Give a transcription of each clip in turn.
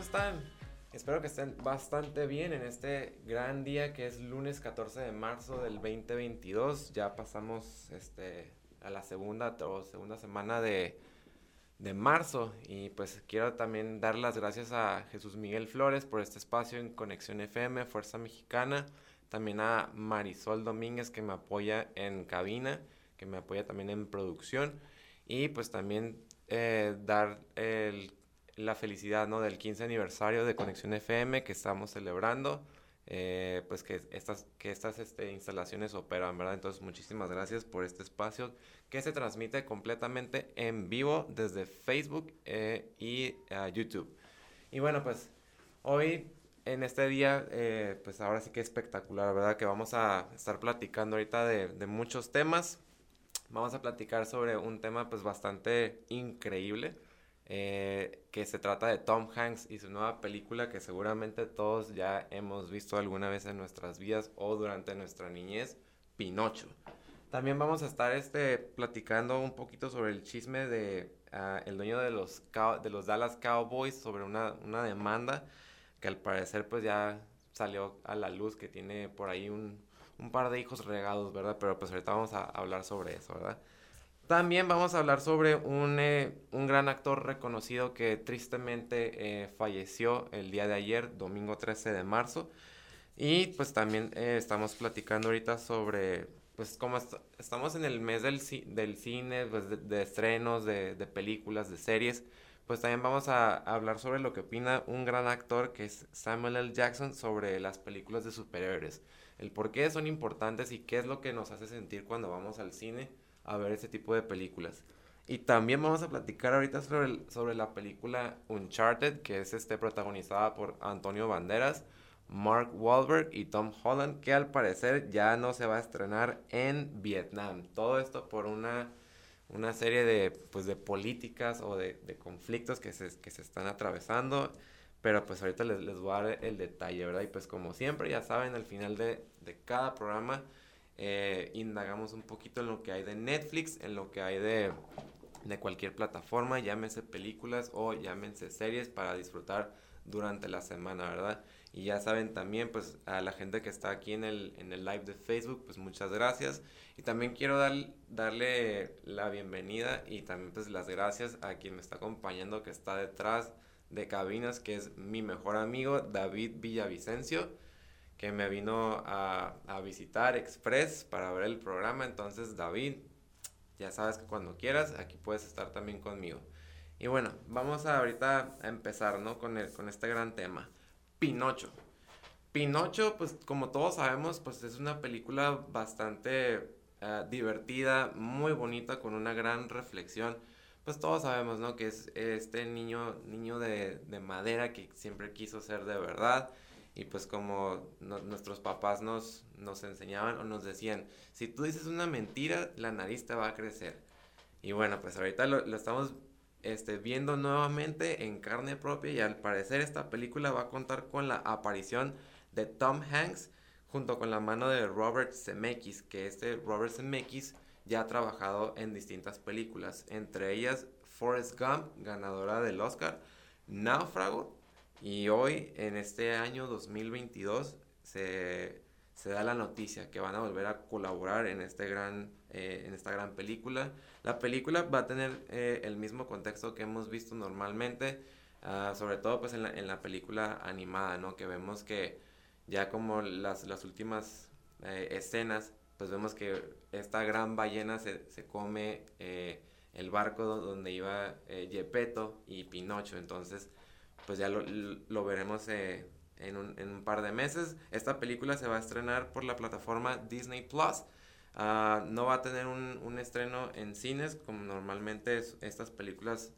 están? Espero que estén bastante bien en este gran día que es lunes 14 de marzo del 2022. Ya pasamos este, a la segunda o segunda semana de, de marzo y pues quiero también dar las gracias a Jesús Miguel Flores por este espacio en Conexión FM, Fuerza Mexicana, también a Marisol Domínguez que me apoya en cabina, que me apoya también en producción y pues también eh, dar el la felicidad ¿no? del 15 aniversario de Conexión FM que estamos celebrando. Eh, pues que estas, que estas este, instalaciones operan, ¿verdad? Entonces muchísimas gracias por este espacio que se transmite completamente en vivo desde Facebook eh, y uh, YouTube. Y bueno, pues hoy en este día, eh, pues ahora sí que espectacular, ¿verdad? Que vamos a estar platicando ahorita de, de muchos temas. Vamos a platicar sobre un tema pues bastante increíble eh, que se trata de Tom Hanks y su nueva película que seguramente todos ya hemos visto alguna vez en nuestras vidas o durante nuestra niñez, Pinocho. También vamos a estar este, platicando un poquito sobre el chisme de uh, el dueño de los, de los Dallas Cowboys sobre una, una demanda que al parecer pues ya salió a la luz que tiene por ahí un, un par de hijos regados, ¿verdad? Pero pues ahorita vamos a hablar sobre eso, ¿verdad? También vamos a hablar sobre un, eh, un gran actor reconocido que tristemente eh, falleció el día de ayer, domingo 13 de marzo. Y pues también eh, estamos platicando ahorita sobre, pues como est estamos en el mes del, del cine, pues de, estrenos, de, de, películas, de series, pues también vamos a, a, hablar sobre lo que opina un gran actor que es Samuel L. Jackson sobre las películas de superhéroes. El por qué son importantes y qué es lo que nos hace sentir cuando vamos al cine a ver ese tipo de películas. Y también vamos a platicar ahorita sobre, el, sobre la película Uncharted, que es este, protagonizada por Antonio Banderas, Mark Wahlberg y Tom Holland, que al parecer ya no se va a estrenar en Vietnam. Todo esto por una, una serie de, pues, de políticas o de, de conflictos que se, que se están atravesando. Pero pues ahorita les, les voy a dar el detalle, ¿verdad? Y pues como siempre, ya saben, al final de, de cada programa eh, indagamos un poquito en lo que hay de Netflix, en lo que hay de, de cualquier plataforma, llámense películas o llámense series para disfrutar durante la semana, ¿verdad? Y ya saben también, pues a la gente que está aquí en el, en el live de Facebook, pues muchas gracias. Y también quiero dar, darle la bienvenida y también pues las gracias a quien me está acompañando, que está detrás de cabinas, que es mi mejor amigo David Villavicencio que me vino a, a, visitar Express para ver el programa. Entonces, David, ya sabes que cuando quieras, aquí puedes estar también conmigo. Y bueno, vamos a ahorita a empezar, ¿no? Con, el, con este gran tema. Pinocho. Pinocho, pues como todos sabemos, pues es una película bastante uh, divertida, muy bonita, con una gran reflexión. Pues todos sabemos, ¿no? Que es este niño, niño de, de madera que siempre quiso ser de verdad y pues como nuestros papás nos, nos enseñaban o nos decían, si tú dices una mentira, la nariz te va a crecer. Y bueno, pues ahorita lo, lo estamos este, viendo nuevamente en carne propia y al parecer esta película va a contar con la aparición de Tom Hanks junto con la mano de Robert Zemeckis, que este Robert Zemeckis ya ha trabajado en distintas películas, entre ellas Forrest Gump, ganadora del Oscar, Náufrago y hoy, en este año 2022, se, se da la noticia que van a volver a colaborar en, este gran, eh, en esta gran película. La película va a tener eh, el mismo contexto que hemos visto normalmente, uh, sobre todo pues en la, en la película animada, ¿no? Que vemos que ya como las, las últimas eh, escenas, pues vemos que esta gran ballena se, se come el barco donde iba Gepetto y Pinocho, entonces pues ya lo, lo veremos eh, en, un, en, un, par de meses. Esta película se va a estrenar por la plataforma Disney Plus. Uh, no va a tener un, un, estreno en cines, como normalmente es, estas películas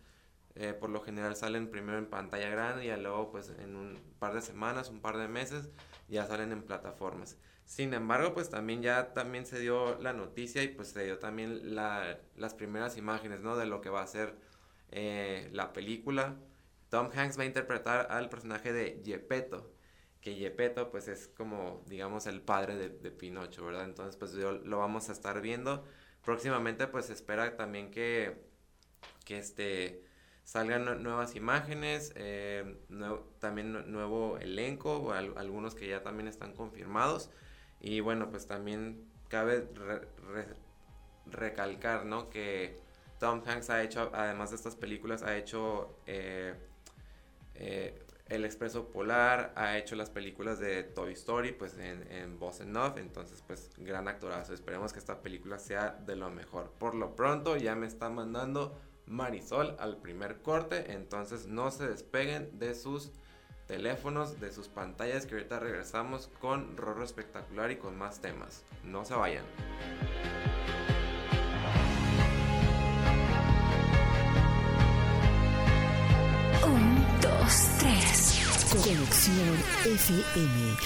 eh, por lo general salen primero en pantalla grande y luego pues en un par de semanas, un par de meses ya salen en plataformas. Sin embargo, pues también ya también se dio la noticia y pues se dio también la, las primeras imágenes, ¿no? De lo que va a ser eh, la película. Tom Hanks va a interpretar al personaje de Gepetto, que Gepetto pues es como digamos el padre de, Pinocho, ¿verdad? Entonces pues yo, lo vamos a estar viendo. Próximamente pues espera también que, que este salgan nuevas imágenes, eh, también nuevo elenco, algunos que ya también están confirmados. Y bueno, pues también cabe recalcar, ¿no? Que Tom Hanks ha hecho, además de estas películas, ha hecho eh, eh, El Expreso Polar, ha hecho las películas de Toy Story, pues en, en Boss Enough, entonces pues gran actorazo, esperemos que esta película sea de lo mejor. Por lo pronto ya me está mandando Marisol al primer corte, entonces no se despeguen de sus teléfonos, de sus pantallas, que ahorita regresamos con Rorro Espectacular y con más temas. No se vayan. Dos, tres. Conexión FM.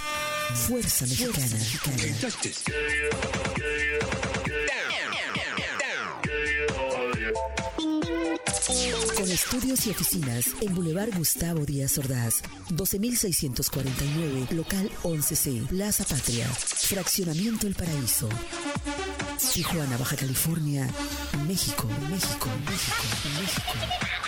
Fuerza Mexicana. Con estudios y oficinas en Boulevard Gustavo Díaz Ordaz, 12649, local 11C, Plaza Patria, Fraccionamiento El Paraíso. Tijuana, Baja California, México, México, México, México.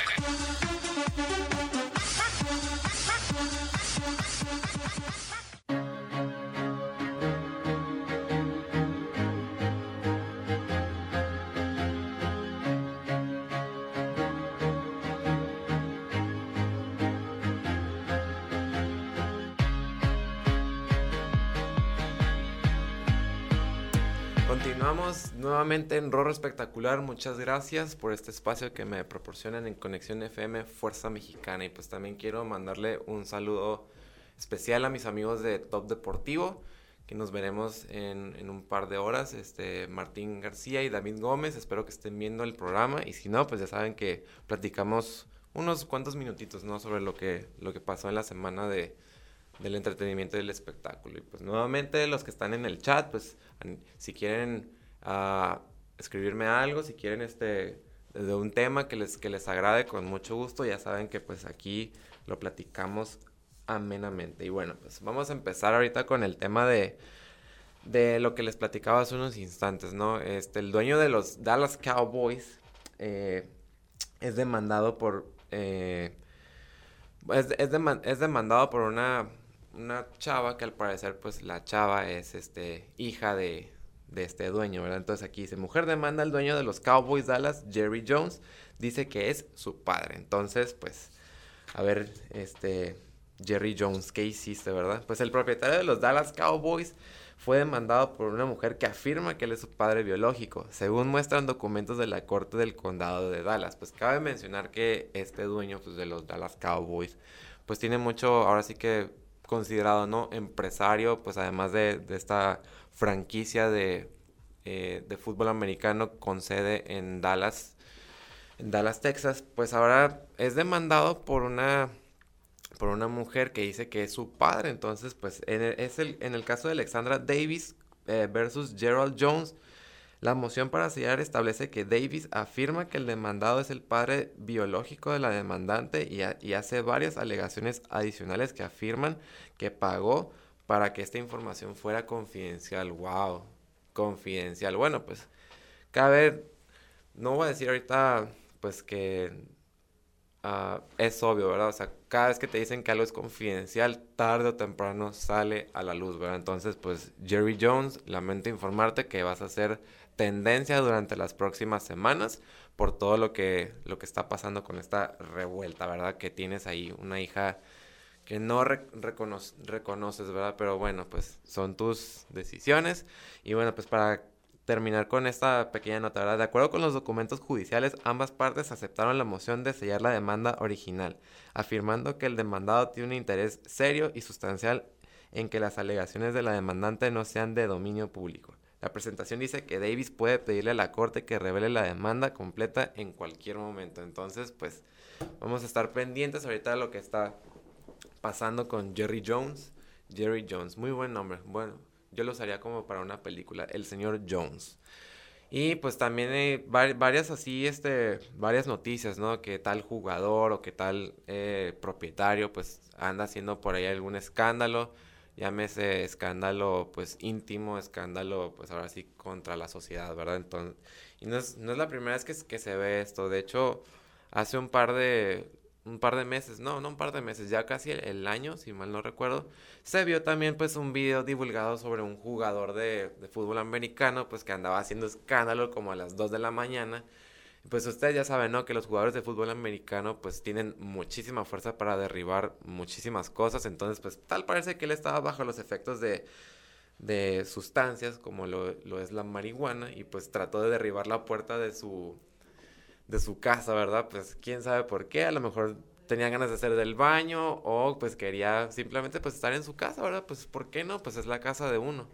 Nuevamente en Rorro Espectacular, muchas gracias por este espacio que me proporcionan en Conexión FM Fuerza Mexicana. Y pues también quiero mandarle un saludo especial a mis amigos de Top Deportivo, que nos veremos en, un par de horas. Este, Martín García y David Gómez, espero que estén viendo el programa. Y si no, pues ya saben que platicamos unos cuantos minutitos, ¿no? Sobre lo que, lo que pasó en la semana de, del entretenimiento y del espectáculo. Y pues nuevamente los que están en el chat, pues si quieren a escribirme algo, si quieren este de un tema que les, que les agrade con mucho gusto, ya saben que pues aquí lo platicamos amenamente. Y bueno, pues vamos a empezar ahorita con el tema de, de lo que les platicaba hace unos instantes, ¿no? Este, el dueño de los Dallas Cowboys eh, es demandado por... Eh, es, es, demandado por una, una chava que al parecer pues la chava es este hija de, este dueño, ¿verdad? Entonces aquí dice, mujer demanda al dueño de los Cowboys Dallas, Jerry Jones, dice que es su padre. Entonces, pues, a ver, este, Jerry Jones, ¿qué hiciste, verdad? Pues el propietario de los Dallas Cowboys fue demandado por una mujer que afirma que él es su padre biológico, según muestran documentos de la corte del condado de Dallas. Pues cabe mencionar que este dueño pues, de los Dallas Cowboys, pues tiene mucho, ahora sí que considerado, ¿no? Empresario, pues además de, de esta franquicia de, eh, de fútbol americano con sede en Dallas, en Dallas, Texas, pues ahora es demandado por una por una mujer que dice que es su padre. Entonces, pues en el, es el, en el caso de Alexandra Davis eh, versus Gerald Jones, la moción para sellar establece que Davis afirma que el demandado es el padre biológico de la demandante y, hace varias alegaciones adicionales que afirman que pagó para que esta información fuera confidencial. ¡Wow! Confidencial. Bueno, pues, cabe, no voy a decir ahorita, pues que ah, es obvio, ¿verdad? O sea, cada vez que te dicen que algo es confidencial, tarde o temprano sale a la luz, ¿verdad? Entonces, pues, Jerry Jones, lamento informarte que vas a hacer tendencia durante las próximas semanas por todo lo que, lo que está pasando con esta revuelta, ¿verdad? Que tienes ahí una hija que no reconoces, ¿verdad? Pero bueno, pues son tus decisiones. Y bueno, pues para terminar con esta pequeña nota, ¿verdad? De acuerdo con los documentos judiciales, ambas partes aceptaron la moción de sellar la demanda original, afirmando que el demandado tiene un interés serio y sustancial en que las alegaciones de la demandante no sean de dominio público. La presentación dice que Davis puede pedirle a la corte que revele la demanda completa en cualquier momento. Entonces, pues vamos a estar pendientes ahorita de lo que está pasando con Jerry Jones. Jerry Jones, muy buen nombre. Bueno, yo lo usaría como para una película, El señor Jones. Y pues también hay varias así, este, varias noticias, ¿no? Que tal jugador o que tal eh, propietario pues anda haciendo por ahí algún escándalo. Llámese escándalo pues íntimo, escándalo pues ahora sí contra la sociedad, ¿verdad? Entonces, y no es, no es la primera vez que, que se ve esto. De hecho, hace un par de, un par de meses, no, no un par de meses, ya casi el, año, si mal no recuerdo, se vio también pues un video divulgado sobre un jugador de, de, fútbol americano pues que andaba haciendo escándalo como a las 2 de la mañana. Pues ustedes ya saben, ¿no? Que los jugadores de fútbol americano pues tienen muchísima fuerza para derribar muchísimas cosas. Entonces pues tal parece que él estaba bajo los efectos de, de sustancias como lo, lo es la marihuana y pues trató de derribar la puerta de su de su casa, ¿verdad? Pues quién sabe por qué, a lo mejor tenía ganas de hacer del baño o pues quería simplemente pues estar en su casa, ¿verdad? Pues ¿por qué no? Pues es la casa de uno.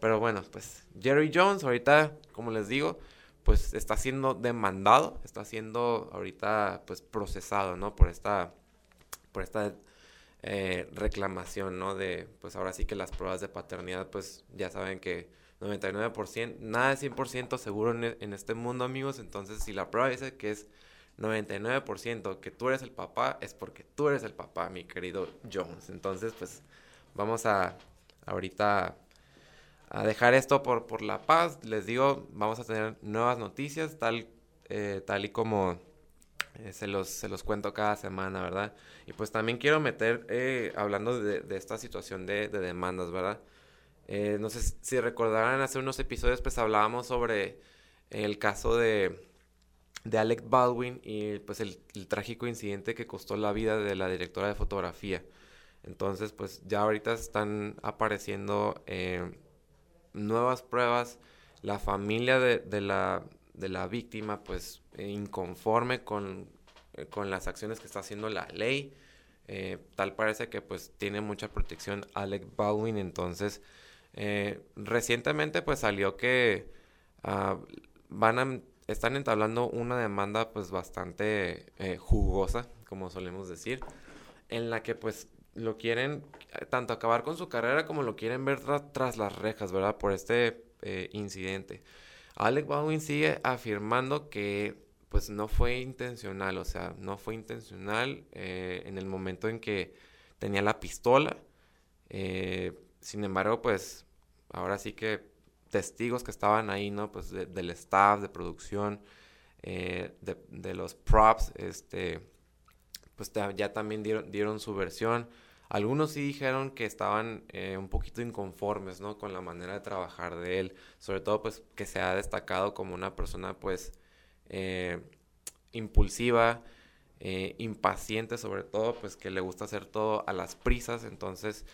Pero bueno, pues Jerry Jones ahorita, como les digo, pues está siendo demandado, está siendo ahorita pues procesado, ¿no? Por esta, por esta eh, reclamación, ¿no? De pues ahora sí que las pruebas de paternidad pues ya saben que 99%, nada es 100% seguro en, en, este mundo, amigos. Entonces, si la prueba dice que es 99% que tú eres el papá, es porque tú eres el papá, mi querido Jones. Entonces, pues, vamos a ahorita a dejar esto por, por la paz. Les digo, vamos a tener nuevas noticias, tal, eh, tal y como eh, se, los, se los cuento cada semana, ¿verdad? Y pues también quiero meter, eh, hablando de, de, esta situación de, de demandas, ¿verdad? Eh, no sé si recordarán, hace unos episodios pues hablábamos sobre el caso de, de Alec Baldwin y pues el, trágico incidente que costó la vida de la directora de fotografía. Entonces pues ya ahorita están apareciendo eh, nuevas pruebas. La familia de, la, de la víctima pues inconforme con, eh, con las acciones que está haciendo la ley. tal parece que pues tiene mucha protección Alec Baldwin, entonces eh, recientemente pues salió que uh, van a, están entablando una demanda pues bastante eh, jugosa, como solemos decir, en la que pues lo quieren eh, tanto acabar con su carrera como lo quieren ver tras las rejas, ¿verdad? Por este eh, incidente. Alec Baldwin sigue afirmando que pues no fue intencional, o sea, no fue intencional eh, en el momento en que tenía la pistola. Sin embargo, pues ahora sí que testigos que estaban ahí, ¿no? Pues del staff, de producción, eh, de, los props, este, pues ya también dieron, dieron, su versión. Algunos sí dijeron que estaban eh, un poquito inconformes, ¿no? Con la manera de trabajar de él. Sobre todo, pues, que se ha destacado como una persona, pues, eh, impulsiva, impaciente sobre todo, pues, que le gusta hacer todo a las prisas. Entonces,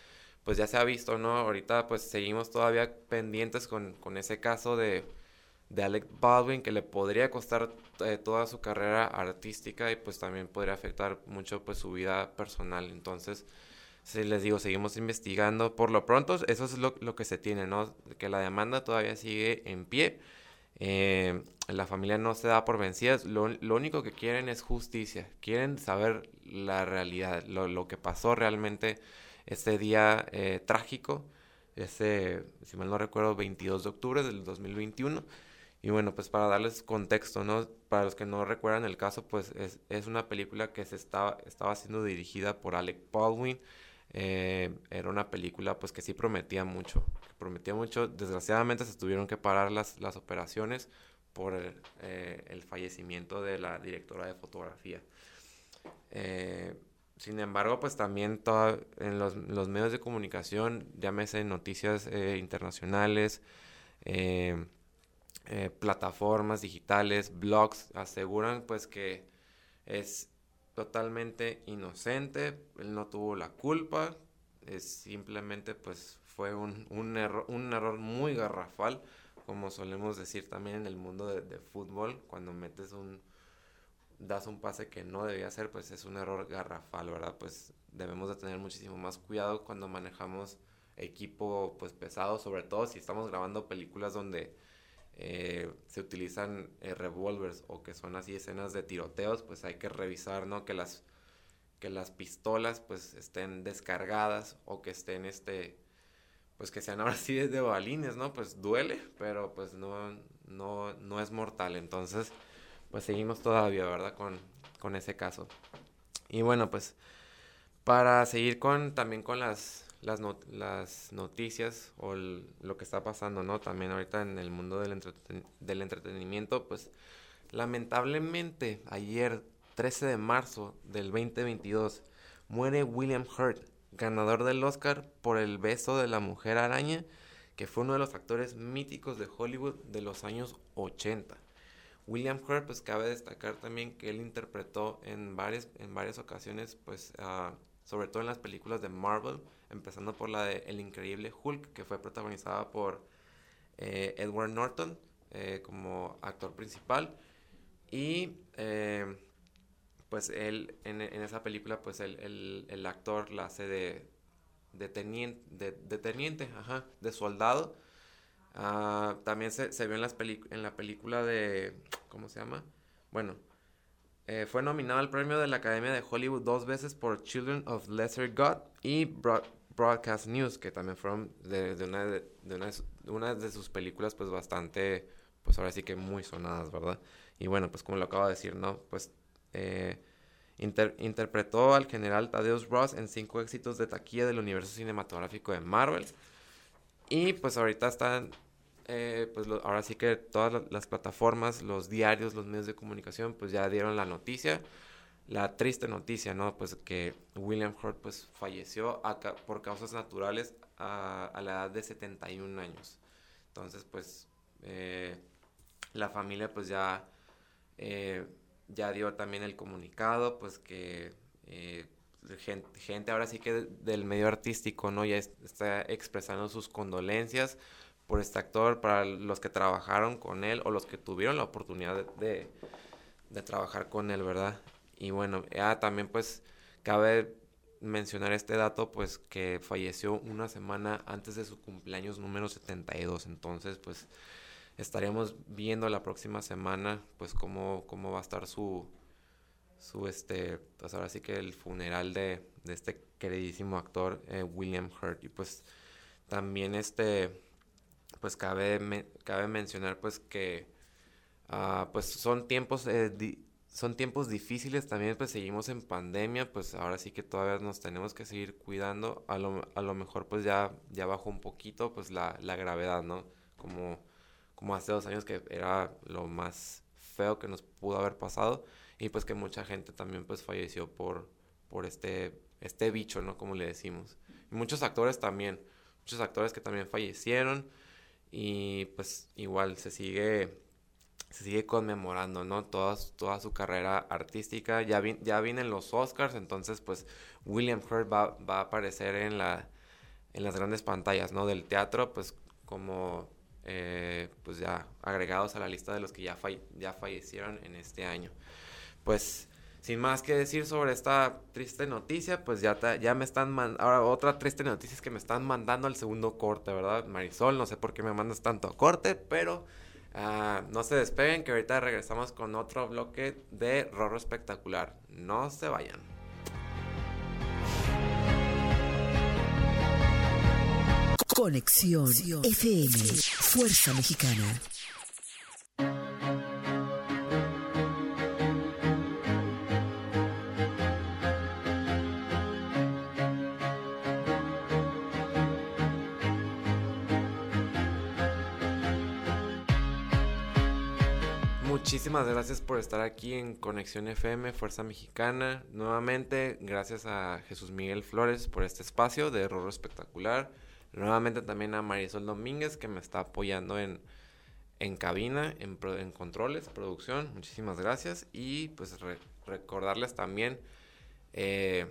pues ya se ha visto, ¿no? Ahorita pues seguimos todavía pendientes con, con ese caso de, de, Alec Baldwin que le podría costar eh, toda su carrera artística y pues también podría afectar mucho pues su vida personal. Entonces, si les digo, seguimos investigando. Por lo pronto, eso es lo, lo que se tiene, ¿no? Que la demanda todavía sigue en pie. Eh, la familia no se da por vencidas. Lo, lo, único que quieren es justicia. Quieren saber la realidad, lo, lo que pasó realmente este día eh, trágico, ese, si mal no recuerdo, 22 de octubre del 2021. Y bueno, pues para darles contexto, ¿no? Para los que no recuerdan el caso, pues es, es una película que se estaba, estaba siendo dirigida por Alec Baldwin. Eh, era una película pues que sí prometía mucho, prometía mucho. Desgraciadamente se tuvieron que parar las, las operaciones por el, eh, el fallecimiento de la directora de fotografía. Eh, sin embargo, pues también en los, medios de comunicación, llámese noticias eh, internacionales, eh, plataformas digitales, blogs, aseguran pues que es totalmente inocente, él no tuvo la culpa, es simplemente pues fue un, un, error, un error muy garrafal, como solemos decir también en el mundo de fútbol, cuando metes un, das un pase que no debía hacer, pues es un error garrafal, ¿verdad? Pues debemos de tener muchísimo más cuidado cuando manejamos equipo pues pesado, sobre todo si estamos grabando películas donde eh, se utilizan eh, revólveres o que son así escenas de tiroteos, pues hay que revisar, ¿no? Que las, que las pistolas pues estén descargadas o que estén este pues que sean ahora sí de balines, ¿no? Pues duele, pero pues no, no, no es mortal. Entonces, pues seguimos todavía, ¿verdad? Con, con ese caso. Y bueno, pues para seguir con también con las, las, noticias o lo que está pasando, ¿no? También ahorita en el mundo del, del entretenimiento, pues lamentablemente ayer 13 de marzo del 2022, muere William Hurt, ganador del Oscar por El beso de la mujer araña, que fue uno de los actores míticos de Hollywood de los años 80. William Hurt, pues cabe destacar también que él interpretó en varias, en varias ocasiones, pues ah, sobre todo en las películas de Marvel, empezando por la de El Increíble Hulk, que fue protagonizada por eh, Edward Norton eh, como actor principal. Y eh, pues él, en, esa película, pues el, el, actor la hace de, de teniente, de, teniente, ajá, de soldado. Ah, también se, se, vio en, las en la película de, ¿cómo se llama? Bueno, fue nominado al premio de la Academia de Hollywood dos veces por Children of Lesser God y Broadcast News, que también fueron de, una, de, una, una, de sus películas pues bastante, pues ahora sí que muy sonadas, ¿verdad? Y bueno, pues como lo acabo de decir, ¿no? Pues eh, interpretó al general Thaddeus Ross en cinco éxitos de taquilla del universo cinematográfico de Marvel. Y pues ahorita están eh, pues ahora sí que todas las plataformas, los diarios, los medios de comunicación, pues ya dieron la noticia, la triste noticia, ¿no? Pues que William Hurt pues falleció por causas naturales a, la edad de 71 años. Entonces, pues eh, la familia pues ya, eh, ya dio también el comunicado, pues que gente, gente, ahora sí que del medio artístico, ¿no? Ya está expresando sus condolencias por este actor, para los que trabajaron con él o los que tuvieron la oportunidad de, trabajar con él, ¿verdad? Y bueno, ya también pues cabe mencionar este dato, pues que falleció una semana antes de su cumpleaños número 72, entonces pues estaríamos viendo la próxima semana pues cómo, cómo va a estar su, su este, pues ahora sí que el funeral de, este queridísimo actor eh, William Hurt y pues también este pues cabe, cabe mencionar pues que ah, pues son tiempos eh, son tiempos difíciles también pues seguimos en pandemia pues ahora sí que todavía nos tenemos que seguir cuidando a lo, a lo mejor pues ya ya bajó un poquito pues la, la gravedad no como como hace dos años que era lo más feo que nos pudo haber pasado y pues que mucha gente también pues falleció por por este este bicho no como le decimos. Muchos actores también muchos actores que también fallecieron y pues igual se sigue se sigue conmemorando, ¿no? Toda, su carrera artística. Ya, ya vienen los Oscars, entonces pues William Hurt va, va, a aparecer en, la, en las grandes pantallas, ¿no? Del teatro, pues como eh, pues ya agregados a la lista de los que ya, ya fallecieron en este año. Pues sin más que decir sobre esta triste noticia, pues ya, ya me están mandando, ahora otra triste noticia es que me están mandando al segundo corte, ¿verdad? Marisol, no sé por qué me mandas tanto corte, pero ah, no se despeguen que ahorita regresamos con otro bloque de Rorro Espectacular. No se vayan. Conexión FM, Fuerza Mexicana. Muchísimas gracias por estar aquí en Conexión FM, Fuerza Mexicana. Nuevamente, gracias a Jesús Miguel Flores por este espacio de Rorro Espectacular. Nuevamente también a Marisol Domínguez que me está apoyando en, en cabina, en, en controles, producción. Muchísimas gracias. Y pues recordarles también eh,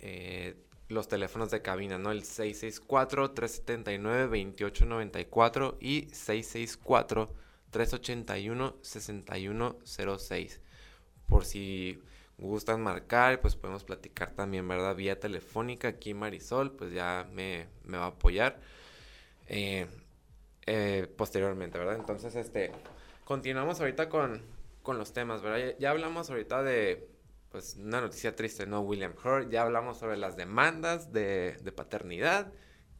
eh, los teléfonos de cabina, ¿no? El 664-379-2894 y 664 381-6106. Por si gustan marcar, pues podemos platicar también, ¿verdad? Vía telefónica aquí Marisol, pues ya me, va a apoyar eh, eh, posteriormente, ¿verdad? Entonces, este, continuamos ahorita con, con los temas, ¿verdad? Ya, hablamos ahorita de, pues, una noticia triste, ¿no? William Hurt, ya hablamos sobre las demandas de, de paternidad,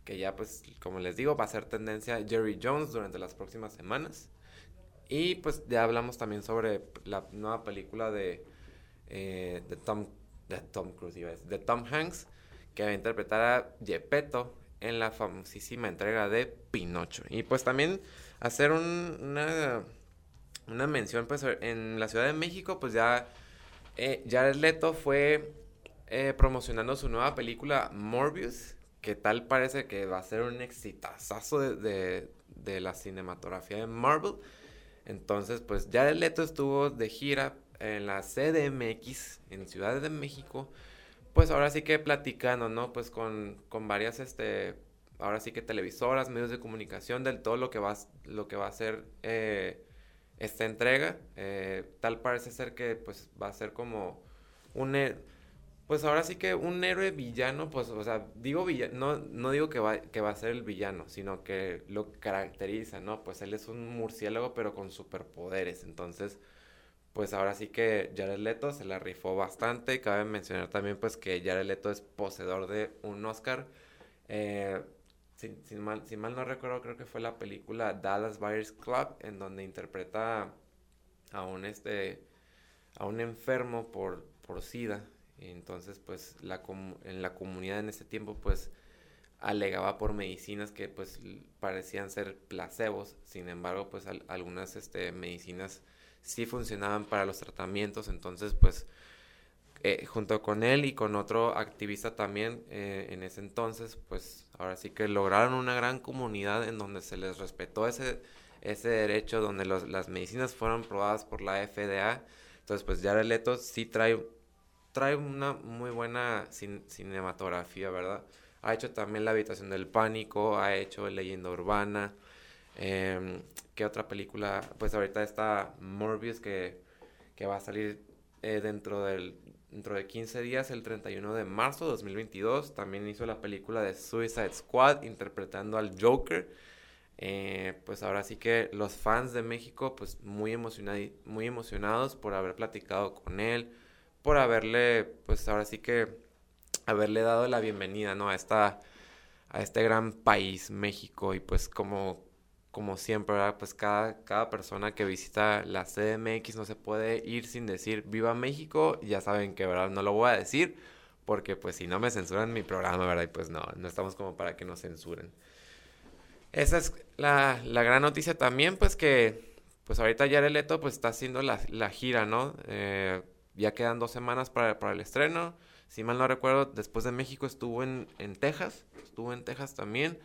que ya, pues, como les digo, va a ser tendencia Jerry Jones durante las próximas semanas. Y pues ya hablamos también sobre la nueva película de, eh, de, Tom, de Tom Cruise, de Tom Hanks, que va a interpretar a Gepetto en la famosísima entrega de Pinocho. Y pues también hacer una, una mención, pues en la Ciudad de México, pues ya eh, Jared Leto fue eh, promocionando su nueva película Morbius, que tal parece que va a ser un exitazazo de, de, la cinematografía de Marvel. Entonces, pues Jared Leto estuvo de gira en la CDMX en Ciudad de México. Pues ahora sí que platicando, ¿no? Pues con, con varias, este, ahora sí que televisoras, medios de comunicación, del todo lo que va, lo que va a ser eh, esta entrega. Eh, tal parece ser que pues va a ser como un pues ahora sí que un héroe villano, pues, o sea, digo villano, no, no digo que va, que va a ser el villano, sino que lo caracteriza, ¿no? Pues él es un murciélago, pero con superpoderes. Entonces, pues ahora sí que Jared Leto se la rifó bastante. Cabe mencionar también, pues, que Jared Leto es poseedor de un Oscar. Eh, sin, mal, sin mal no recuerdo, creo que fue la película Dallas Buyers Club, en donde interpreta a un, este, a un enfermo por, por SIDA entonces, pues, la en la comunidad en ese tiempo, pues, alegaba por medicinas que, pues, parecían ser placebos. Sin embargo, pues, algunas este, medicinas sí funcionaban para los tratamientos. Entonces, pues, eh, junto con él y con otro activista también eh, en ese entonces, pues, ahora sí que lograron una gran comunidad en donde se les respetó ese, ese derecho, donde las medicinas fueron probadas por la FDA. Entonces, pues, Jared Leto sí trae trae una muy buena cinematografía, ¿verdad? Ha hecho también La Habitación del Pánico, ha hecho Leyenda Urbana. Eh, ¿Qué otra película? Pues ahorita está Morbius que, que va a salir eh, dentro, del, dentro de 15 días, el 31 de marzo de 2022. También hizo la película de Suicide Squad interpretando al Joker. Eh, pues ahora sí que los fans de México pues muy, muy emocionados por haber platicado con él, por haberle, pues ahora sí que, haberle dado la bienvenida, ¿no? A esta, a este gran país, México, y pues como, como siempre, ¿verdad? Pues cada, cada persona que visita la CDMX no se puede ir sin decir Viva México, ya saben que, ¿verdad? No lo voy a decir, porque pues si no me censuran mi programa, ¿verdad? Y pues no, no estamos como para que nos censuren. Esa es la, la gran noticia también, pues que, pues ahorita Jared Leto pues está haciendo la, la gira, ¿no? Eh, ya quedan dos semanas para, el estreno. Si mal no recuerdo, después de México estuvo en, en Texas. Estuvo en Texas también.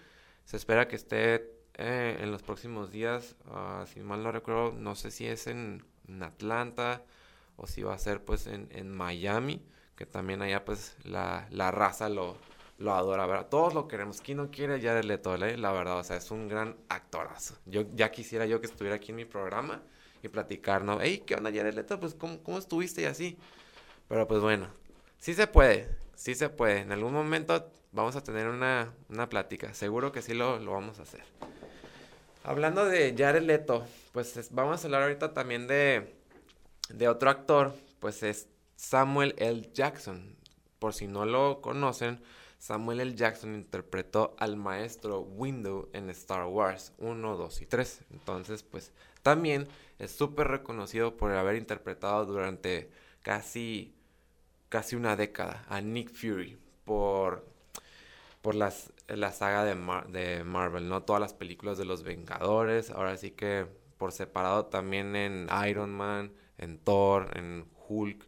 Se espera que esté eh, en los próximos días. Uh, si mal no recuerdo, no sé si es en, Atlanta o si va a ser pues en, en Miami. Que también allá pues la, la raza lo, lo adora, ¿verdad? Todos lo queremos. ¿Quién no quiere ya Leto? Eh? La verdad, o sea, es un gran actorazo. Yo ya quisiera yo que estuviera aquí en mi programa y platicar, ¿no? Hey, ¿qué onda, Jared Leto? Pues, ¿cómo, ¿cómo estuviste y así? Pero pues bueno, sí se puede, sí se puede. En algún momento vamos a tener una, una plática. Seguro que sí lo, lo, vamos a hacer. Hablando de Jared Leto, pues vamos a hablar ahorita también de, de otro actor, pues es Samuel L. Jackson. Por si no lo conocen, Samuel L. Jackson interpretó al maestro Window en Star Wars 1, 2 y 3. Entonces, pues también es súper reconocido por haber interpretado durante casi, casi una década a Nick Fury por, por las, la saga de, de Marvel, ¿no? Todas las películas de los Vengadores, ahora sí que por separado también en Iron Man, en Thor, en Hulk,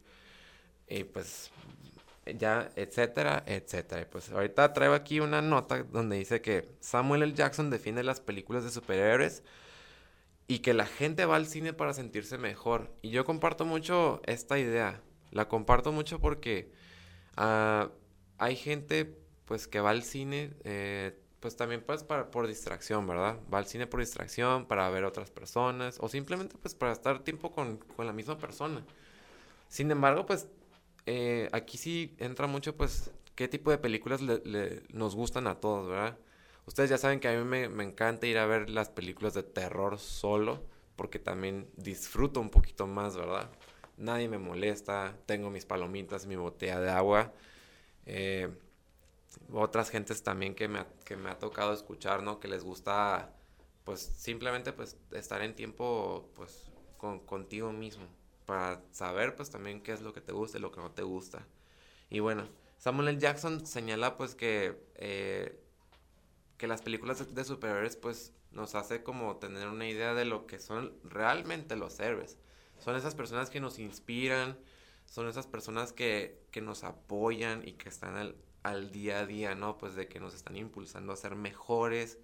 y pues ya, etcétera, etcétera. Y pues ahorita traigo aquí una nota donde dice que Samuel L. Jackson define las películas de superhéroes y que la gente va al cine para sentirse mejor. Y yo comparto mucho esta idea. La comparto mucho porque uh, hay gente pues que va al cine eh, pues también pues para, por distracción, ¿verdad? Va al cine por distracción, para ver otras personas o simplemente pues para estar tiempo con, con la misma persona. Sin embargo, pues eh, aquí sí entra mucho pues qué tipo de películas le, nos gustan a todos, ¿verdad? Ustedes ya saben que a mí me, encanta ir a ver las películas de terror solo, porque también disfruto un poquito más, ¿verdad? Nadie me molesta, tengo mis palomitas, mi botella de agua. Eh, otras gentes también que me, que me ha tocado escuchar, ¿no? Que les gusta, pues, simplemente, pues, estar en tiempo, pues, con, contigo mismo. Para saber, pues, también qué es lo que te gusta y lo que no te gusta. Y bueno, Samuel L. Jackson señala, pues, que eh, que las películas de superhéroes pues nos hace como tener una idea de lo que son realmente los héroes. Son esas personas que nos inspiran, son esas personas que, que nos apoyan y que están al, al día a día, ¿no? Pues de que nos están impulsando a ser mejores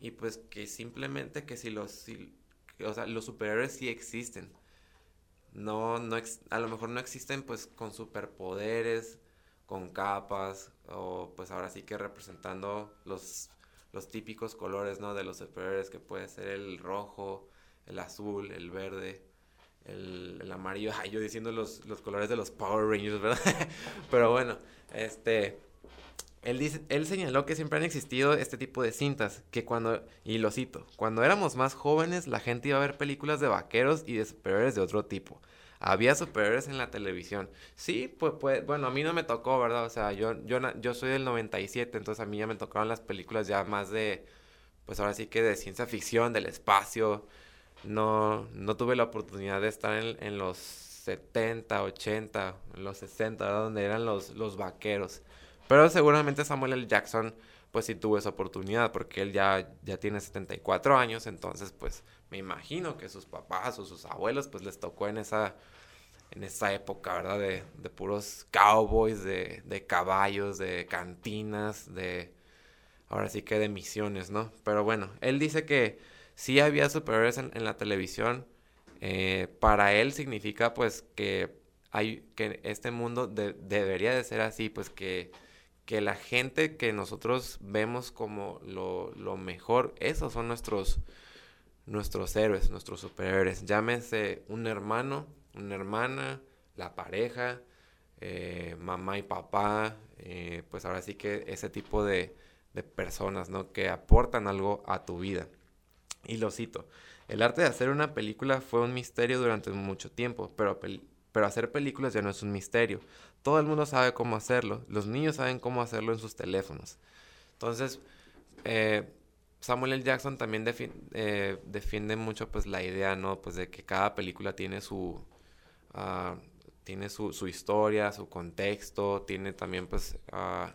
y pues que simplemente que si los, o sea, los superhéroes sí existen. No, no, a lo mejor no existen pues con superpoderes, con capas, o pues ahora sí que representando los, los típicos colores, ¿no? De los superhéroes, que puede ser el rojo, el azul, el verde, el, amarillo. Ay, yo diciendo los, los colores de los Power Rangers, ¿verdad? Pero bueno, este, él, dice, él señaló que siempre han existido este tipo de cintas, que cuando, y lo cito, cuando éramos más jóvenes la gente iba a ver películas de vaqueros y de superhéroes de otro tipo. Había superhéroes en la televisión. Sí, pues, pues, bueno, a mí no me tocó, ¿verdad? O sea, yo, yo, yo soy del 97, entonces a mí ya me tocaron las películas ya más de, pues ahora sí que de ciencia ficción, del espacio. No, no tuve la oportunidad de estar en, los 70, 80, en los 60, ¿verdad? Donde eran los, los vaqueros. Pero seguramente Samuel L. Jackson pues sí tuvo esa oportunidad porque él ya, ya tiene 74 años, entonces pues me imagino que sus papás o sus abuelos pues les tocó en esa, en esa época, ¿verdad? De, de puros cowboys, de, de, caballos, de cantinas, de... Ahora sí que de misiones, ¿no? Pero bueno, él dice que sí había superhéroes en, en la televisión. Eh, para él significa pues que hay que este mundo debería de ser así, pues que que la gente que nosotros vemos como lo, mejor, esos son nuestros, nuestros héroes, nuestros superhéroes. Llámese un hermano, una hermana, la pareja, eh, mamá y papá, eh, pues ahora sí que ese tipo de, de personas, ¿no? Que aportan algo a tu vida. Y lo cito, el arte de hacer una película fue un misterio durante mucho tiempo, pero, pero hacer películas ya no es un misterio. Todo el mundo sabe cómo hacerlo. Los niños saben cómo hacerlo en sus teléfonos. Entonces, eh, Samuel L. Jackson también eh, defiende mucho pues la idea, ¿no? Pues de que cada película tiene su... Ah, tiene su, historia, su contexto, tiene también pues uh,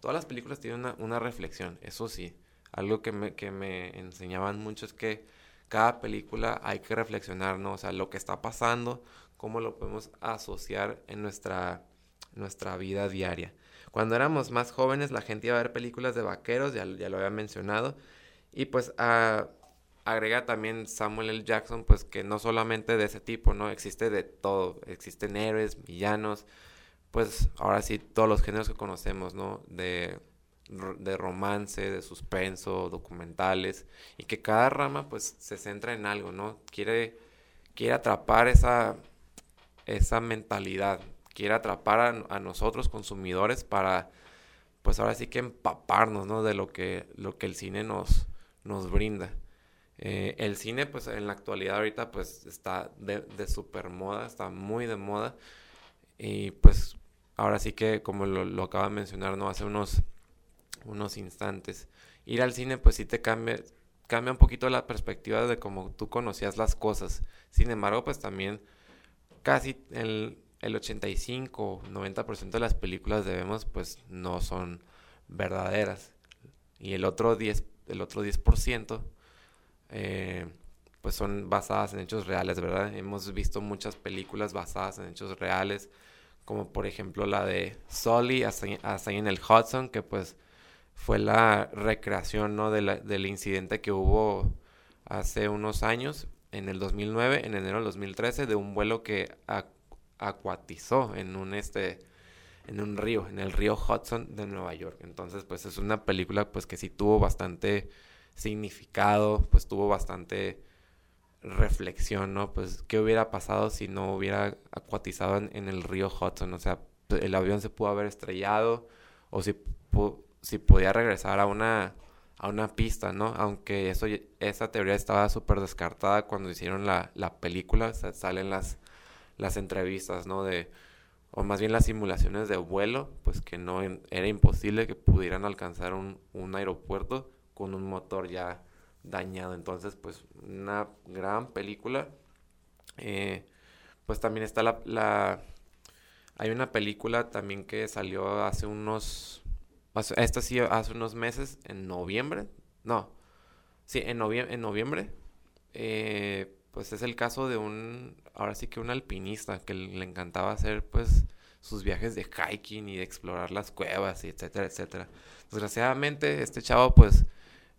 todas las películas tienen una, una, reflexión, eso sí. Algo que me, que me enseñaban mucho es que cada película hay que reflexionar, ¿no? O sea, lo que está pasando, cómo lo podemos asociar en nuestra, nuestra vida diaria. Cuando éramos más jóvenes, la gente iba a ver películas de vaqueros, ya, lo había mencionado. Y pues agrega también Samuel L. Jackson, pues que no solamente de ese tipo, ¿no? Existe de todo. Existen héroes, villanos, pues ahora sí, todos los géneros que conocemos, ¿no? De, de romance, de suspenso, documentales. Y que cada rama, pues, se centra en algo, ¿no? Quiere, quiere atrapar esa, esa mentalidad, quiere atrapar a, nosotros consumidores para, pues ahora sí que empaparnos, ¿no? De lo que, lo que el cine nos, nos brinda. Eh, el cine, pues en la actualidad ahorita, pues está de, de super moda, está muy de moda. Y pues ahora sí que, como lo, lo acaba de mencionar, ¿no? Hace unos, unos instantes. Ir al cine, pues sí te cambia, cambia un poquito la perspectiva de cómo tú conocías las cosas. Sin embargo, pues también casi el, el 85, 90% de las películas de vemos pues no son verdaderas. Y el otro 10, el otro 10% eh, pues son basadas en hechos reales, ¿verdad? Hemos visto muchas películas basadas en hechos reales, como por ejemplo la de Sully hasta, en el Hudson, que pues fue la recreación ¿no? del incidente que hubo hace unos años en el 2009, en enero del 2013, de un vuelo que acuatizó en un este en un río, en el río Hudson de Nueva York. Entonces, pues es una película pues que sí tuvo bastante significado, pues tuvo bastante reflexión, ¿no? Pues qué hubiera pasado si no hubiera acuatizado en, el río Hudson, o sea, el avión se pudo haber estrellado o si, si podía regresar a una a una pista, ¿no? Aunque eso, esa teoría estaba súper descartada cuando hicieron la, la película, salen las, las entrevistas, ¿no? De, o más bien las simulaciones de vuelo, pues que no era imposible que pudieran alcanzar un, un aeropuerto con un motor ya dañado. Entonces, pues una gran película. Eh, pues también está la, la... Hay una película también que salió hace unos esta sí hace unos meses, en noviembre. No. Sí, en, en noviembre. Eh, pues es el caso de un, ahora sí que un alpinista que le encantaba hacer pues sus viajes de hiking y de explorar las cuevas y etcétera, etcétera. Desgraciadamente este chavo pues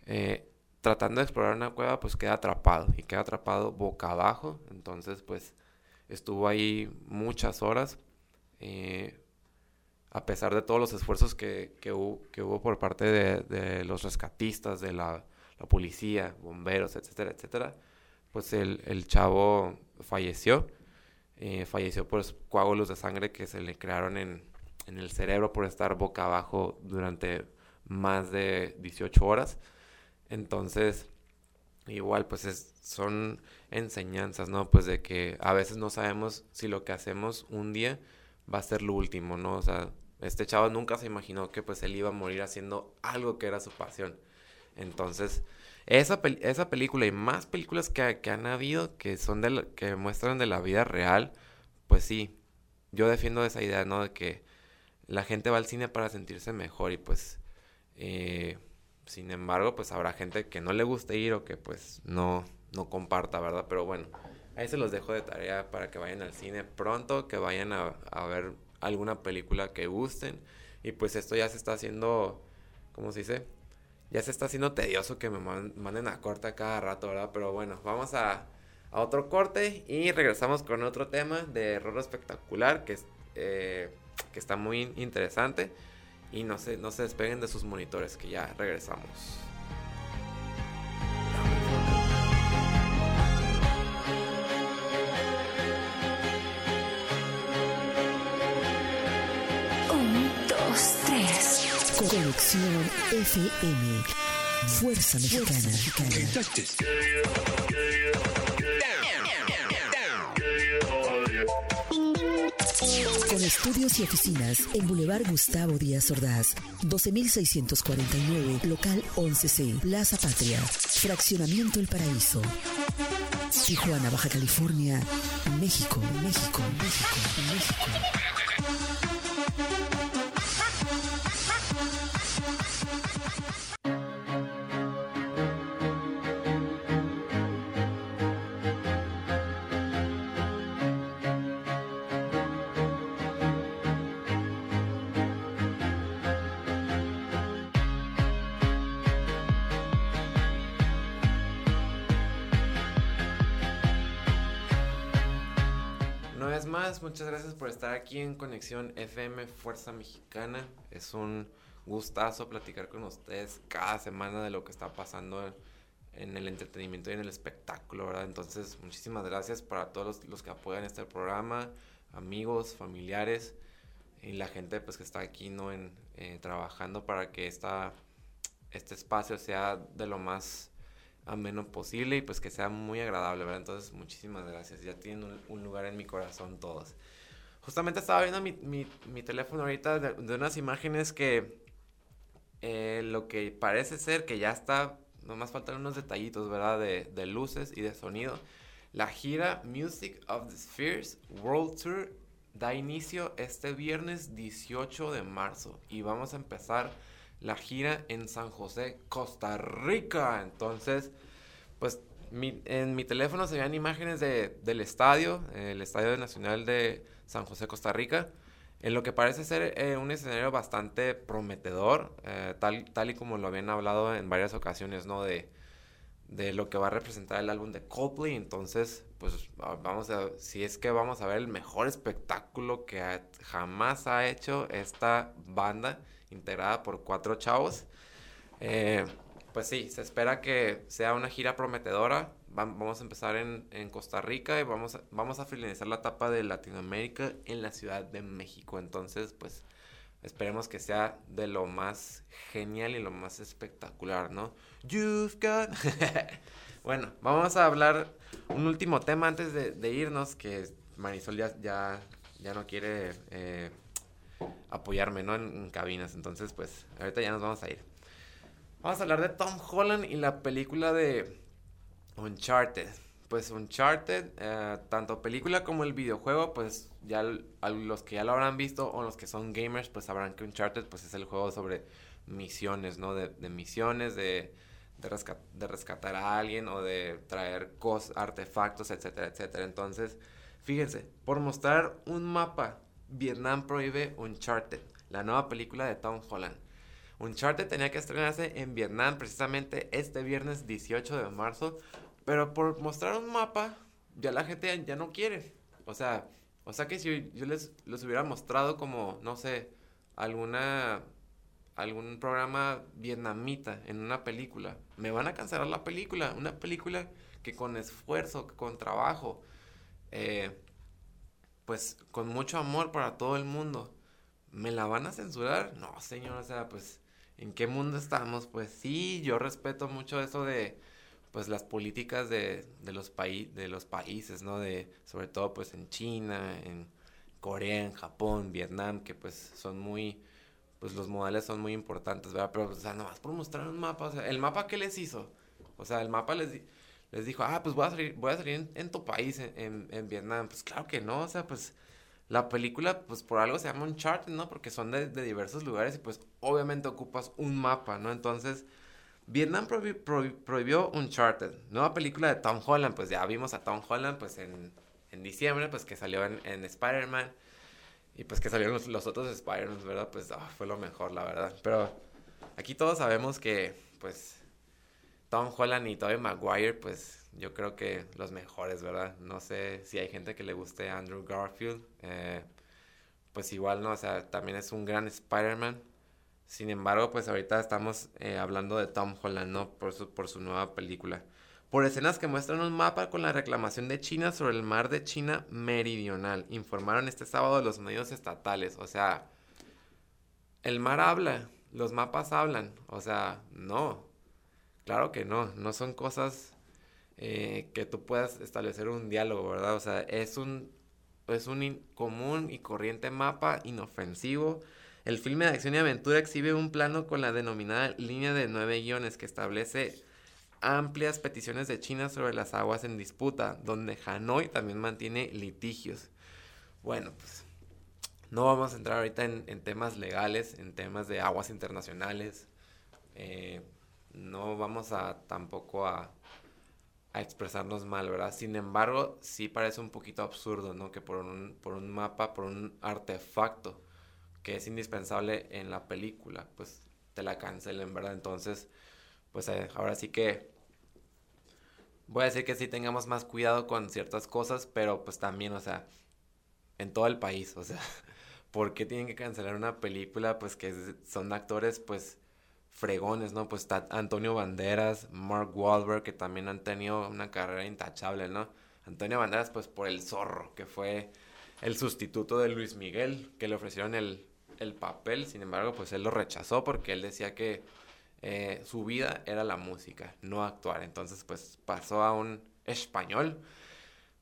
eh, tratando de explorar una cueva pues queda atrapado y queda atrapado boca abajo, entonces pues estuvo ahí muchas horas. Eh, a pesar de todos los esfuerzos que, que, hubo, por parte de, los rescatistas, de la, policía, bomberos, etcétera, etcétera, pues el, chavo falleció. Eh, falleció por coágulos de sangre que se le crearon en, en, el cerebro por estar boca abajo durante más de 18 horas. Entonces, igual, pues es, son enseñanzas, ¿no? Pues de que a veces no sabemos si lo que hacemos un día va a ser lo último, ¿no? O sea, este chavo nunca se imaginó que pues él iba a morir haciendo algo que era su pasión. Entonces, esa, esa película y más películas que, que han habido que son de que muestran de la vida real, pues sí, yo defiendo esa idea, ¿no? De que la gente va al cine para sentirse mejor y pues, eh, sin embargo, pues habrá gente que no le guste ir o que pues no, no comparta, ¿verdad? Pero bueno, ahí se los dejo de tarea para que vayan al cine pronto, que vayan a, a ver alguna película que gusten. Y pues esto ya se está haciendo, ¿cómo se dice? Ya se está haciendo tedioso que me manden a corte cada rato, ¿verdad? Pero bueno, vamos a, otro corte y regresamos con otro tema de error espectacular que, eh, que está muy interesante. Y no se, no se despeguen de sus monitores, que ya regresamos. Conexión FM. Fuerza Mexicana. Con estudios y oficinas en Boulevard Gustavo Díaz Ordaz, 12649, local 11C, Plaza Patria, Fraccionamiento El Paraíso. Tijuana, Baja California, México, México, México, México. Muchas gracias por estar aquí en Conexión FM Fuerza Mexicana. Es un gustazo platicar con ustedes cada semana de lo que está pasando en el entretenimiento y en el espectáculo, ¿verdad? Entonces, muchísimas gracias para todos los, que apoyan este programa, amigos, familiares y la gente pues que está aquí, ¿no? En, eh, trabajando para que esta, este espacio sea de lo más ameno posible y pues que sea muy agradable, ¿verdad? Entonces, muchísimas gracias. Ya tienen un, lugar en mi corazón todos. Justamente estaba viendo mi, mi, teléfono ahorita de, unas imágenes que eh, lo que parece ser que ya está, nomás faltan unos detallitos, ¿verdad? De, de luces y de sonido. La gira Music of the Spheres World Tour da inicio este viernes 18 de marzo y vamos a empezar la gira en San José, Costa Rica. Entonces, pues en mi teléfono se veían imágenes de, del estadio, el Estadio Nacional de San José, Costa Rica, en lo que parece ser eh, un escenario bastante prometedor, eh, tal, y como lo habían hablado en varias ocasiones, ¿no? De, de lo que va a representar el álbum de Coldplay. Entonces, pues vamos a, si es que vamos a ver el mejor espectáculo que jamás ha hecho esta banda integrada por cuatro chavos. Eh, pues sí, se espera que sea una gira prometedora. vamos a empezar en, Costa Rica y vamos a, vamos a finalizar la etapa de Latinoamérica en la Ciudad de México. Entonces, pues esperemos que sea de lo más genial y lo más espectacular, ¿no? You've got... bueno, vamos a hablar un último tema antes de, irnos, que Marisol ya, ya, no quiere eh, apoyarme, ¿no? En, cabinas. Entonces, pues, ahorita ya nos vamos a ir. Vamos a hablar de Tom Holland y la película de Uncharted. Pues Uncharted, eh, tanto película como el videojuego, pues ya los que ya lo habrán visto o los que son gamers, pues sabrán que Uncharted pues es el juego sobre misiones, ¿no? De, misiones, de, de, rescatar a alguien o de traer artefactos, etcétera, etcétera. Entonces, fíjense, por mostrar un mapa, Vietnam prohíbe Uncharted, la nueva película de Tom Holland. Uncharted tenía que estrenarse en Vietnam precisamente este viernes 18 de marzo, pero por mostrar un mapa, ya la gente ya, no quiere. O sea, o sea que si yo les los hubiera mostrado como, no sé, alguna algún programa vietnamita en una película, me van a cancelar la película. Una película que con esfuerzo, con trabajo, eh, pues con mucho amor para todo el mundo, ¿me la van a censurar? No, señor, o sea, pues, ¿en qué mundo estamos? Pues sí, yo respeto mucho eso de, pues, las políticas de, de los, de los países, ¿no? De, sobre todo, pues, en China, en Corea, en Japón, Vietnam, que, pues, son muy pues los modales son muy importantes, ¿verdad? Pero, o sea, nomás por mostrar un mapa, o sea, ¿el mapa qué les hizo? O sea, el mapa les, les dijo, ah, pues voy a salir, voy a salir en, tu país, en, en, Vietnam. Pues claro que no, o sea, pues la película, pues por algo se llama Uncharted, ¿no? Porque son de, diversos lugares y pues obviamente ocupas un mapa, ¿no? Entonces, Vietnam prohibió Uncharted, nueva película de Tom Holland, pues ya vimos a Tom Holland, pues en, diciembre, pues que salió en, Spider-Man. Y pues que salieron los, otros Spider-Man, ¿verdad? Pues ah, fue lo mejor, la verdad. Pero aquí todos sabemos que, pues, Tom Holland y Tobey Maguire, pues, yo creo que los mejores, ¿verdad? No sé si hay gente que le guste Andrew Garfield. Eh, pues igual, ¿no? O sea, también es un gran Spider-Man. Sin embargo, pues ahorita estamos eh, hablando de Tom Holland, ¿no? Por su, por su nueva película por escenas que muestran un mapa con la reclamación de China sobre el mar de China meridional, informaron este sábado los medios estatales. O sea, el mar habla, los mapas hablan. O sea, no, claro que no, no son cosas eh, que tú puedas establecer un diálogo, ¿verdad? O sea, es un, es un común y corriente mapa inofensivo. El filme de acción y aventura exhibe un plano con la denominada línea de nueve guiones que establece amplias peticiones de China sobre las aguas en disputa, donde Hanoi también mantiene litigios. Bueno, pues no vamos a entrar ahorita en, temas legales, en temas de aguas internacionales. Eh, no vamos a tampoco a, a, expresarnos mal, ¿verdad? Sin embargo, sí parece un poquito absurdo, ¿no? Que por un, por un mapa, por un artefacto que es indispensable en la película, pues te la cancelen, ¿verdad? Entonces, pues eh, ahora sí que voy a decir que sí tengamos más cuidado con ciertas cosas, pero pues también, o sea, en todo el país, o sea, ¿por qué tienen que cancelar una película? Pues que son actores, pues, fregones, ¿no? Pues está Antonio Banderas, Mark Wahlberg, que también han tenido una carrera intachable, ¿no? Antonio Banderas, pues, por El Zorro, que fue el sustituto de Luis Miguel, que le ofrecieron el, el papel, sin embargo, pues él lo rechazó porque él decía que eh, su vida era la música, no actuar. Entonces, pues pasó a un español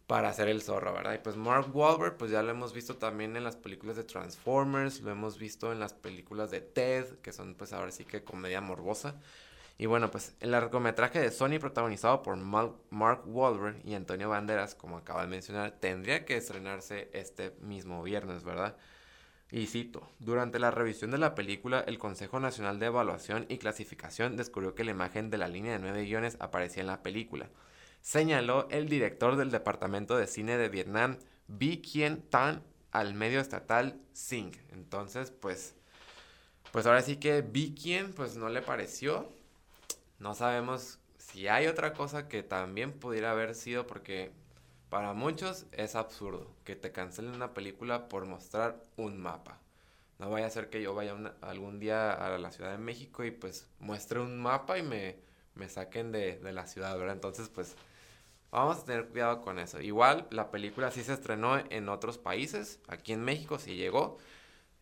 para hacer el zorro, ¿verdad? Y pues Mark Wahlberg, pues ya lo hemos visto también en las películas de Transformers, lo hemos visto en las películas de Ted, que son pues ahora sí que comedia morbosa. Y bueno, pues el largometraje de Sony protagonizado por Mark Wahlberg y Antonio Banderas, como acaba de mencionar, tendría que estrenarse este mismo viernes, ¿verdad? Y cito, durante la revisión de la película, el Consejo Nacional de Evaluación y Clasificación descubrió que la imagen de la línea de nueve guiones aparecía en la película. Señaló el director del Departamento de Cine de Vietnam, Vi Kien Tan, al medio estatal Sing. Entonces, pues, pues ahora sí que Vi Kien, pues no le pareció. No sabemos si hay otra cosa que también pudiera haber sido porque para muchos es absurdo que te cancelen una película por mostrar un mapa. No vaya a ser que yo vaya algún día a la Ciudad de México y pues muestre un mapa y me, me saquen de, la ciudad, ¿verdad? Entonces pues vamos a tener cuidado con eso. Igual la película sí se estrenó en otros países, aquí en México sí llegó.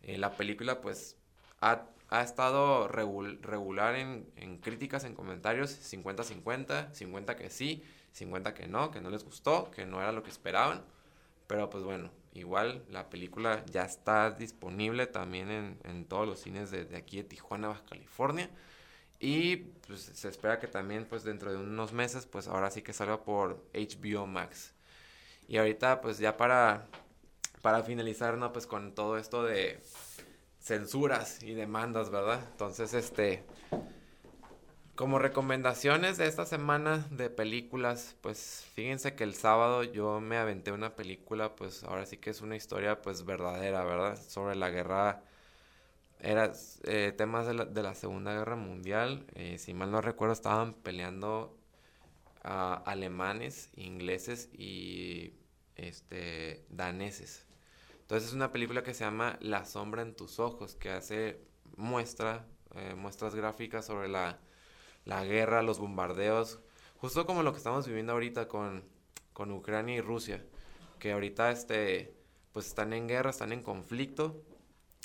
Eh, la película pues ha, estado regular en, en críticas, en comentarios, 50-50, 50 que sí, 50 que no, que no les gustó, que no era lo que esperaban. Pero pues bueno, igual la película ya está disponible también en, todos los cines de, aquí de Tijuana, Baja California. Y pues se espera que también pues dentro de unos meses pues ahora sí que salga por HBO Max. Y ahorita pues ya para, para finalizar, ¿no? Pues con todo esto de censuras y demandas, ¿verdad? Entonces este Como recomendaciones de esta semana de películas, pues fíjense que el sábado yo me aventé una película, pues ahora sí que es una historia pues verdadera, ¿verdad? Sobre la guerra, era eh, temas de la, de la, Segunda Guerra Mundial, eh, si mal no recuerdo estaban peleando a alemanes, ingleses y este daneses. Entonces es una película que se llama La sombra en tus ojos, que hace muestra, eh, muestras gráficas sobre la la guerra, los bombardeos, justo como lo que estamos viviendo ahorita con, con Ucrania y Rusia, que ahorita este, pues están en guerra, están en conflicto.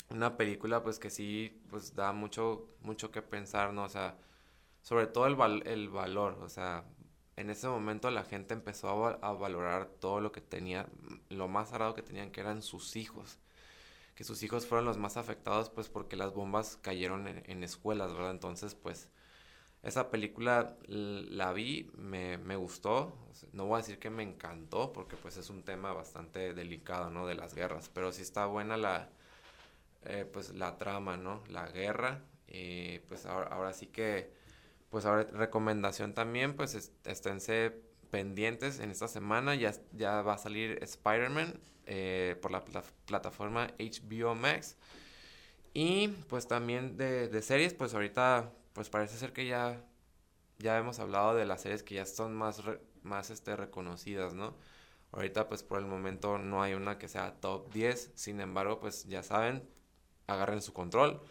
Una película pues que sí pues da mucho, mucho que pensar. O sea, sobre todo el, el valor, o sea, en ese momento la gente empezó a, valorar todo lo que tenía, lo más sagrado que tenían, que eran sus hijos. Que sus hijos fueron los más afectados, pues porque las bombas cayeron en, en escuelas, ¿verdad? Entonces, pues, esa película la vi, me, me, gustó. No voy a decir que me encantó, porque pues es un tema bastante delicado, ¿no? De las guerras. Pero sí está buena la, eh, pues la trama, ¿no? La guerra. Y pues ahora, ahora sí que, pues ahora recomendación también, pues esténse pendientes en esta semana. Ya, ya va a salir Spider-Man eh, por la plataforma HBO Max. Y pues también de, de series, pues ahorita pues parece ser que ya, ya hemos hablado de las series que ya son más, más este, reconocidas, ¿no? Ahorita pues por el momento no hay una que sea top 10, sin embargo pues ya saben, agarren su control,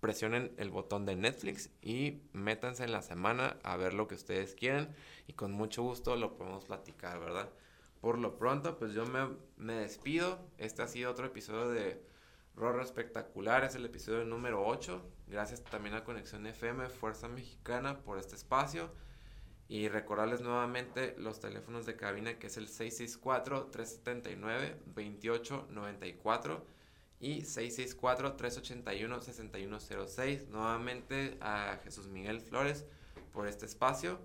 presionen el botón de Netflix y métanse en la semana a ver lo que ustedes quieren y con mucho gusto lo podemos platicar, ¿verdad? Por lo pronto pues yo me, me despido, este ha sido otro episodio de Rorro Espectacular, es el episodio número 8. Gracias también a Conexión FM, Fuerza Mexicana, por este espacio. Y recordarles nuevamente los teléfonos de cabina que es el 664-379-2894 y 664-381-6106. Nuevamente a Jesús Miguel Flores por este espacio,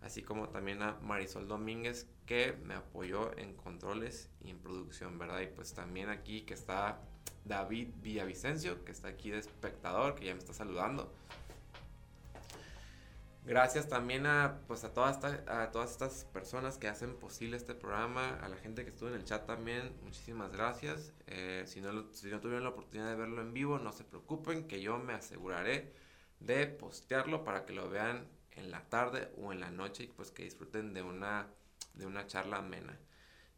así como también a Marisol Domínguez que me apoyó en controles y en producción, ¿verdad? Y pues también aquí que está David Villavicencio, que está aquí de espectador, que ya me está saludando. Gracias también a, pues a, todas a todas estas personas que hacen posible este programa, a la gente que estuvo en el chat también, muchísimas gracias. Eh, si, no, si no tuvieron la oportunidad de verlo en vivo, no se preocupen, que yo me aseguraré de postearlo para que lo vean en la tarde o en la noche y pues que disfruten de una, de una charla amena.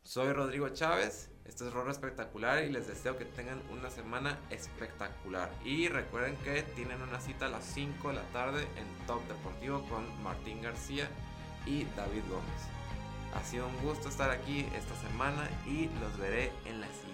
Soy Rodrigo Chávez, este es Rorro Espectacular y les deseo que tengan una semana espectacular. Y recuerden que tienen una cita a las 5 de la tarde en Top Deportivo con Martín García y David Gómez. Ha sido un gusto estar aquí esta semana y los veré en la siguiente.